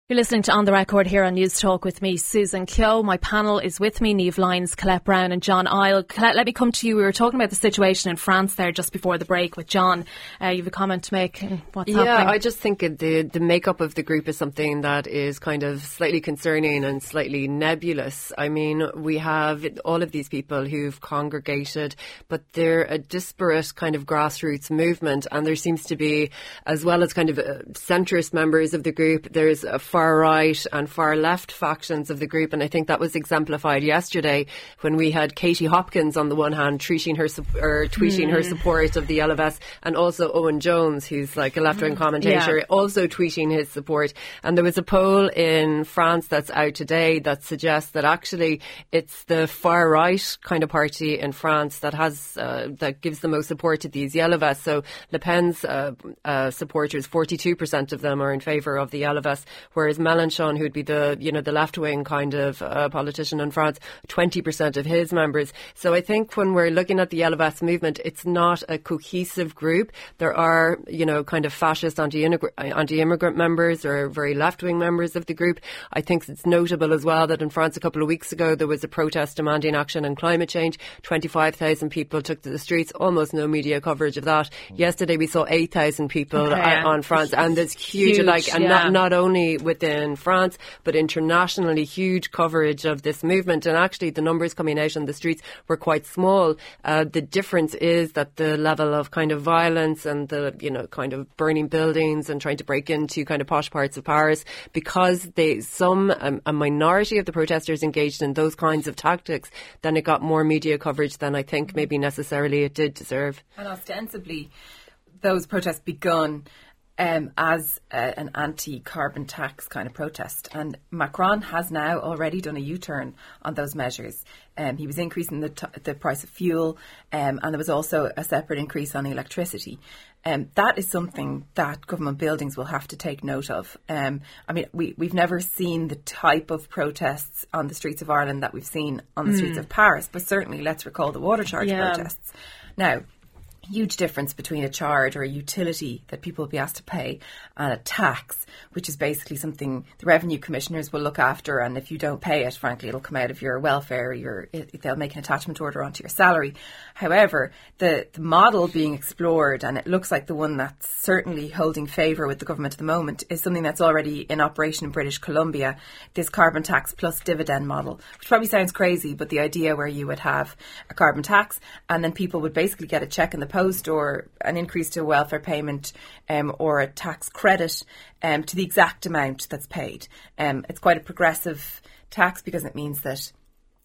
S2: You're listening to On the Record here on Newstalk with me, Susan Keogh. My panel is with me, Niamh Lyons, Colette Brown and John Ihle. Colette, let me come to you. We were talking about the situation in France there just before the break with John. Uh, you have a comment to make? What's
S4: yeah,
S2: happening?
S4: I just think the, the makeup of the group is something that is kind of slightly concerning and slightly nebulous. I mean, we have all of these people who've congregated, but they're a disparate kind of grassroots movement. And there seems to be, as well as kind of uh, centrist members of the group, there's a far right and far left factions of the group. And I think that was exemplified yesterday when we had Katie Hopkins on the one hand tweeting her or tweeting mm. her support of the LFS, and also Owen Jones, who's like a left wing mm. commentator, yeah. also tweeting his support. And there was a poll in France that's out today that suggests that actually it's the far right kind of party in France that has uh, that gives the most support to these yellow vests. So Le Pen's uh, uh, supporters, 42% of them are in favour of the yellow vests, whereas Mélenchon, who'd be the you know the left wing kind of uh, politician in France, 20% of his members. So I think when we're looking at the vest movement, it's not a cohesive group. There are you know kind of fascist anti-immigrant members or very left-wing members of the group. I think it's notable as well that in France a couple of weeks ago there was a protest demanding action on climate change. 25,000 people took to the streets. Almost no media coverage of that. Yesterday we saw 8,000 people okay, yeah. on France, and there's huge, huge like, and yeah. not not only within France but internationally, huge coverage of this movement. And actually, the numbers coming out on the streets were quite small. Uh, the difference is that the level of kind of violence and the you know kind of burning buildings and trying to break into kind of posh parts of Paris because they some um, a minority of the protesters engaged in those kinds of tactics, then it got more media coverage than I think maybe necessarily it did deserve.
S3: And ostensibly, those protests begun um, as a, an anti-carbon tax kind of protest. And Macron has now already done a U-turn on those measures. Um, he was increasing the, t- the price of fuel, um, and there was also a separate increase on electricity. Um, that is something that government buildings will have to take note of. Um, I mean, we, we've never seen the type of protests on the streets of Ireland that we've seen on the mm. streets of Paris, but certainly let's recall the water charge yeah. protests. Now, huge difference between a charge or a utility that people will be asked to pay and a tax, which is basically something the revenue commissioners will look after. And if you don't pay it, frankly, it'll come out of your welfare. Your they'll make an attachment order onto your salary. However, the, the model being explored, and it looks like the one that's certainly holding favour with the government at the moment, is something that's already in operation in British Columbia. This carbon tax plus dividend model, which probably sounds crazy, but the idea where you would have a carbon tax and then people would basically get a check in the or an increase to a welfare payment um, or a tax credit um, to the exact amount that's paid. Um, it's quite a progressive tax because it means that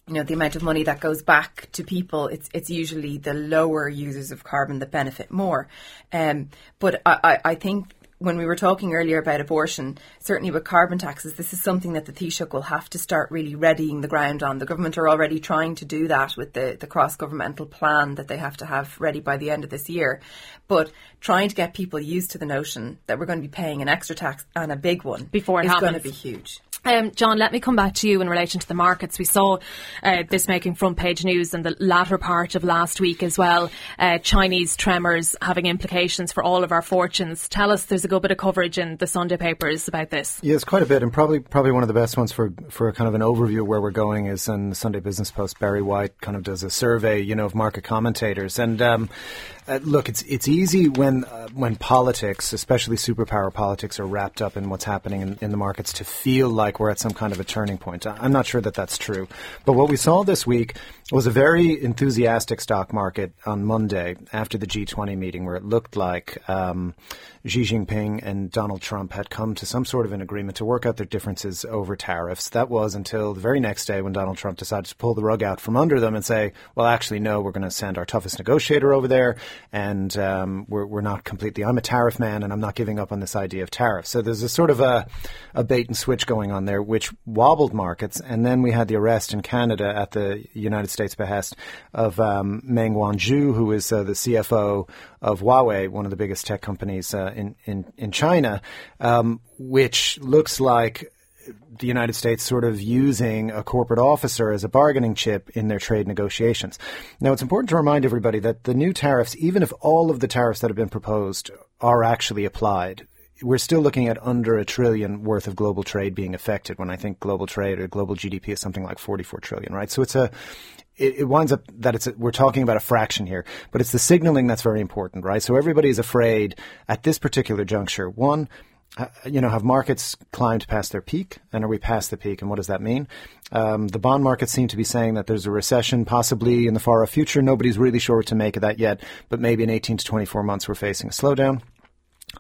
S3: you know the amount of money that goes back to people it's it's usually the lower users of carbon that benefit more um, but I, I, I think when we were talking earlier about abortion, certainly with carbon taxes, this is something that the Taoiseach will have to start really readying the ground on. The government are already trying to do that with the, the cross governmental plan that they have to have ready by the end of this year. But trying to get people used to the notion that we're going to be paying an extra tax and a big one
S2: before it
S3: is
S2: happens.
S3: going to be huge.
S2: Um, John, let me come back to you in relation to the markets. We saw uh, this making front page news in the latter part of last week as well. Uh, Chinese tremors having implications for all of our fortunes. Tell us, there's a good bit of coverage in the Sunday papers about this.
S5: Yes, quite a bit, and probably probably one of the best ones for for kind of an overview of where we're going is in the Sunday Business Post. Barry White kind of does a survey, you know, of market commentators, and um, uh, look, it's it's easy when uh, when politics, especially superpower politics, are wrapped up in what's happening in, in, the markets to feel like we're at some kind of a turning point. I'm not sure that that's true, but what we saw this week was a very enthusiastic stock market on Monday after the G20 meeting, where it looked like um, Xi Jinping and Donald Trump had come to some sort of an agreement to work out their differences over tariffs. That was until the very next day when Donald Trump decided to pull the rug out from under them and say, "Well, actually, no, we're going to send our toughest negotiator over there." and um, we're, we're not completely. I'm a tariff man, and I'm not giving up on this idea of tariffs. So there's a sort of a, a bait and switch going on there, which wobbled markets. And then we had the arrest in Canada at the United States behest of um, Meng Wanzhou, who is uh, the CFO of Huawei, one of the biggest tech companies uh, in, in in China, um, which looks like the United States sort of using a corporate officer as a bargaining chip in their trade negotiations. Now, it's important to remind everybody that the new tariffs, even if all of the tariffs that have been proposed are actually applied, we're still looking at under a trillion worth of global trade being affected when I think global trade or global GDP is something like 44 trillion, right? So it's a, it, it winds up that it's a, we're talking about a fraction here, but it's the signaling that's very important, right? So everybody is afraid at this particular juncture. One, uh, you know, have markets climbed past their peak? And are we past the peak? And what does that mean? Um, the bond markets seem to be saying that there's a recession possibly in the far off future. Nobody's really sure what to make of that yet, but maybe in 18 to 24 months we're facing a slowdown.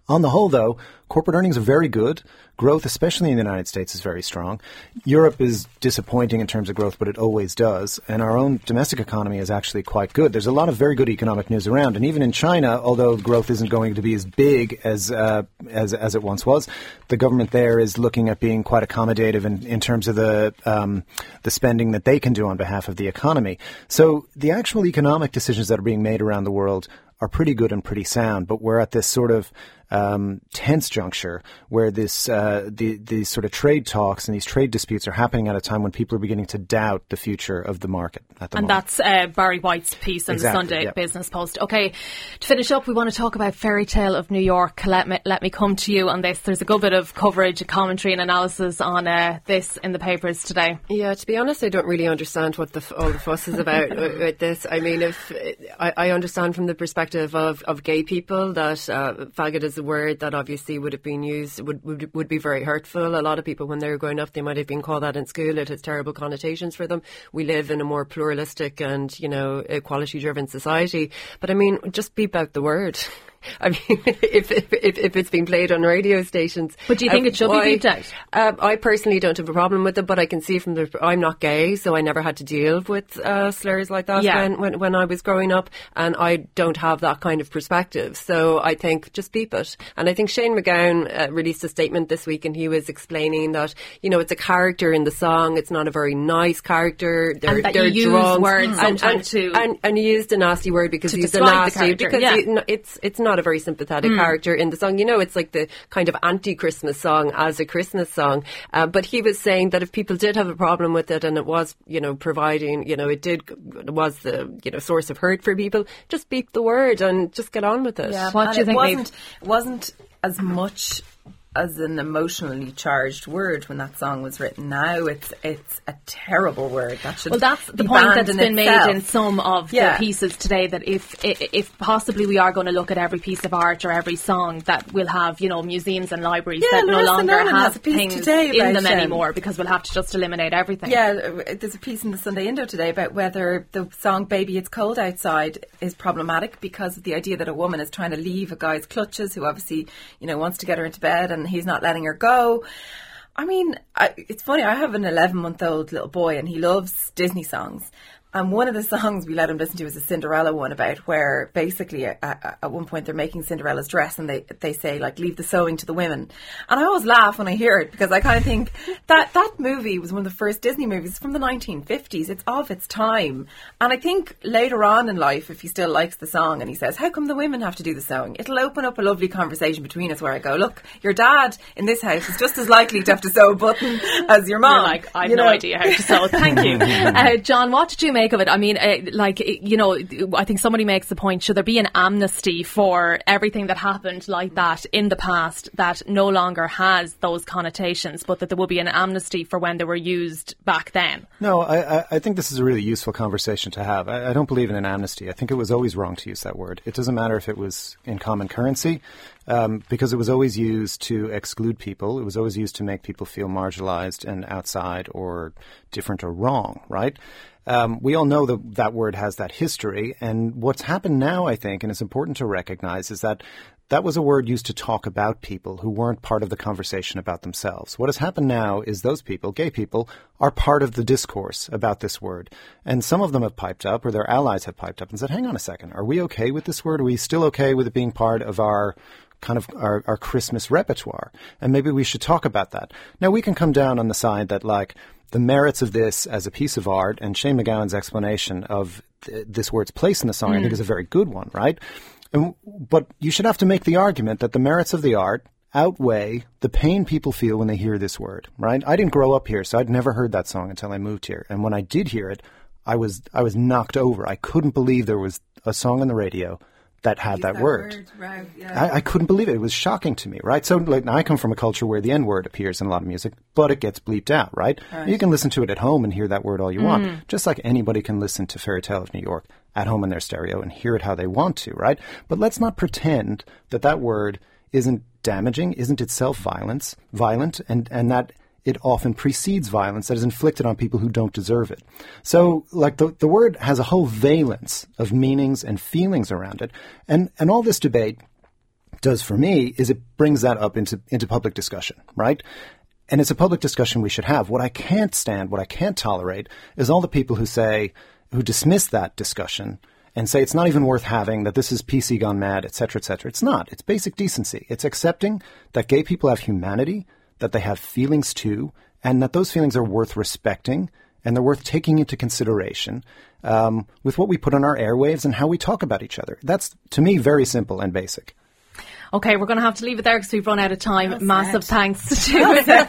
S5: On the whole, though, corporate earnings are very good. Growth, especially in the United States, is very strong. Europe is disappointing in terms of growth, but it always does. And our own domestic economy is actually quite good. There's a lot of very good economic news around. And even in China, although growth isn't going to be as big as uh, as, as it once was, the government there is looking at being quite accommodative in, in terms of the um, the spending that they can do on behalf of the economy. So the actual economic decisions that are being made around the world are pretty good and pretty sound, but we're at this sort of um, tense juncture where this uh, the, these sort of trade talks and these trade disputes are happening at a time when people are beginning to doubt the future of the market. The
S2: and
S5: moment.
S2: that's uh, Barry White's piece in
S5: exactly,
S2: the Sunday
S5: yeah.
S2: Business Post. Okay, to finish up, we want to talk about Fairy Tale of New York. Let me let me come to you on this. There's a good bit of coverage, commentary, and analysis on uh, this in the papers today.
S4: Yeah, to be honest, I don't really understand what the, all the fuss is about [LAUGHS] with this. I mean, if I, I, understand from the perspective of, of gay people that uh, faggot is a word that obviously would have been used would, would would be very hurtful. A lot of people, when they were growing up, they might have been called that in school. It has terrible connotations for them. We live in a more pluralistic and you know equality driven society. But I mean, just beep out the word. [LAUGHS] I mean, [LAUGHS] if, if, if it's being played on radio stations.
S2: But do you think uh, it should why, be beeped out?
S4: Uh, I personally don't have a problem with it, but I can see from the. I'm not gay, so I never had to deal with uh, slurs like that yeah. when, when, when I was growing up, and I don't have that kind of perspective. So I think just beep it. And I think Shane MacGowan uh, released a statement this week, and he was explaining that you know it's a character in the song. It's not a very nice character.
S2: They're, and that
S4: they're
S2: you
S4: drunk.
S2: use words
S4: and,
S2: and,
S4: to and, and, used a nasty word because he's a nasty because
S2: yeah.
S4: he, it's it's not a very sympathetic mm. character in the song. You know, it's like the kind of anti-Christmas song as a Christmas song. Uh, but he was saying that if people did have a problem with it and it was, you know, providing, you know, it did it was the you know source of hurt for people, just beep the word and just get on with it.
S3: Yeah,
S2: what do you think?
S3: Wasn't, wasn't as much as an emotionally charged word when that song was written. Now it's it's a terrible word. That should
S2: well, that's the point that's been
S3: itself.
S2: made in some of yeah. the pieces today. That if if possibly we are going to look at every piece of art or every song that will have you know museums and libraries
S3: yeah,
S2: that no longer have things in them anymore because we'll have to just eliminate everything.
S3: Yeah, there's a piece in the Sunday Indo today about whether the song "Baby It's Cold Outside" is problematic because of the idea that a woman is trying to leave a guy's clutches who obviously you know wants to get her into bed and and he's not letting her go. I mean, I, it's funny. I have an 11 month old little boy and he loves Disney songs. And one of the songs we let him listen to is a Cinderella one about where basically at, at, one point they're making Cinderella's dress and they they say like leave the sewing to the women. And I always laugh when I hear it because I kind of think that that movie was one of the first Disney movies from the 1950s. It's of its time. And I think later on in life, if he still likes the song and he says, "How come the women have to do the sewing?" It'll open up a lovely conversation between us where I go, "Look, your dad in this house is just as likely to have to sew a button as your mom."
S2: You're like I have you no idea how to sew. [LAUGHS] Thank you, [LAUGHS] uh, John. What did you make? Make of it? I mean, uh, like, you know, I think somebody makes the point, should there be an amnesty for everything that happened like that in the past that no longer has those connotations, but that there will be an amnesty for when they were used back then?
S5: No, I, I think this is a really useful conversation to have. I, I don't believe in an amnesty. I think it was always wrong to use that word. It doesn't matter if it was in common currency. Um, because it was always used to exclude people. It was always used to make people feel marginalized and outside or different or wrong, right? Um, we all know that that word has that history. And what's happened now, I think, and it's important to recognize, is that that was a word used to talk about people who weren't part of the conversation about themselves. What has happened now is those people, gay people, are part of the discourse about this word. And some of them have piped up, or their allies have piped up and said, hang on a second, are we okay with this word? Are we still okay with it being part of our kind of our, our Christmas repertoire? And maybe we should talk about that. Now, we can come down on the side that, like, the merits of this as a piece of art and Shane MacGowan's explanation of th- this word's place in the song, mm. I think, mm. is a very good one, right? And, but you should have to make the argument that the merits of the art outweigh the pain people feel when they hear this word, right? I didn't grow up here, so I'd never heard that song until I moved here. And when I did hear it, I was I was knocked over. I couldn't believe there was a song on the radio that had that,
S3: that,
S5: word.
S3: word. Right, yeah.
S5: I, I, couldn't believe it. It was shocking to me, right? So, like, I come from a culture where the N word appears in a lot of music, but it gets bleeped out, right? right. You can listen to it at home and hear that word all you mm. want, just like anybody can listen to Fairy Tale of New York at home in their stereo and hear it how they want to, right? But let's not pretend that that word isn't damaging, isn't itself violence, violent, and, and that it often precedes violence that is inflicted on people who don't deserve it. So, like the, the word has a whole valence of meanings and feelings around it. And, and all this debate does for me is it brings that up into, into public discussion, right? And it's a public discussion we should have. What I can't stand, what I can't tolerate, is all the people who say, who dismiss that discussion and say it's not even worth having, that this is PC gone mad, etc., etc. It's not. It's basic decency. It's accepting that gay people have humanity, that they have feelings too, and that those feelings are worth respecting and they're worth taking into consideration um, with what we put on our airwaves and how we talk about each other. That's, to me, very simple and basic.
S2: Okay, we're going to have to leave it there because we've run out of time. Well Massive thanks to well said,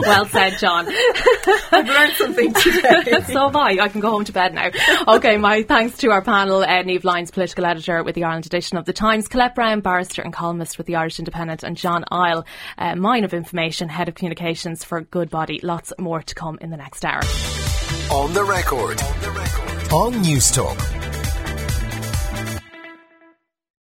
S2: well said John. [LAUGHS] [LAUGHS]
S3: I've learned something today. [LAUGHS]
S2: so have I. I can go home to bed now. Okay, my thanks to our panel, uh, Niamh Lyons, political editor with the Ireland edition of the Times, Colette Brown, barrister and columnist with the Irish Independent, and John Ihle, uh, mine of information, head of communications for Goodbody. Lots more to come in the next hour.
S1: On the record. On the record. On Newstalk.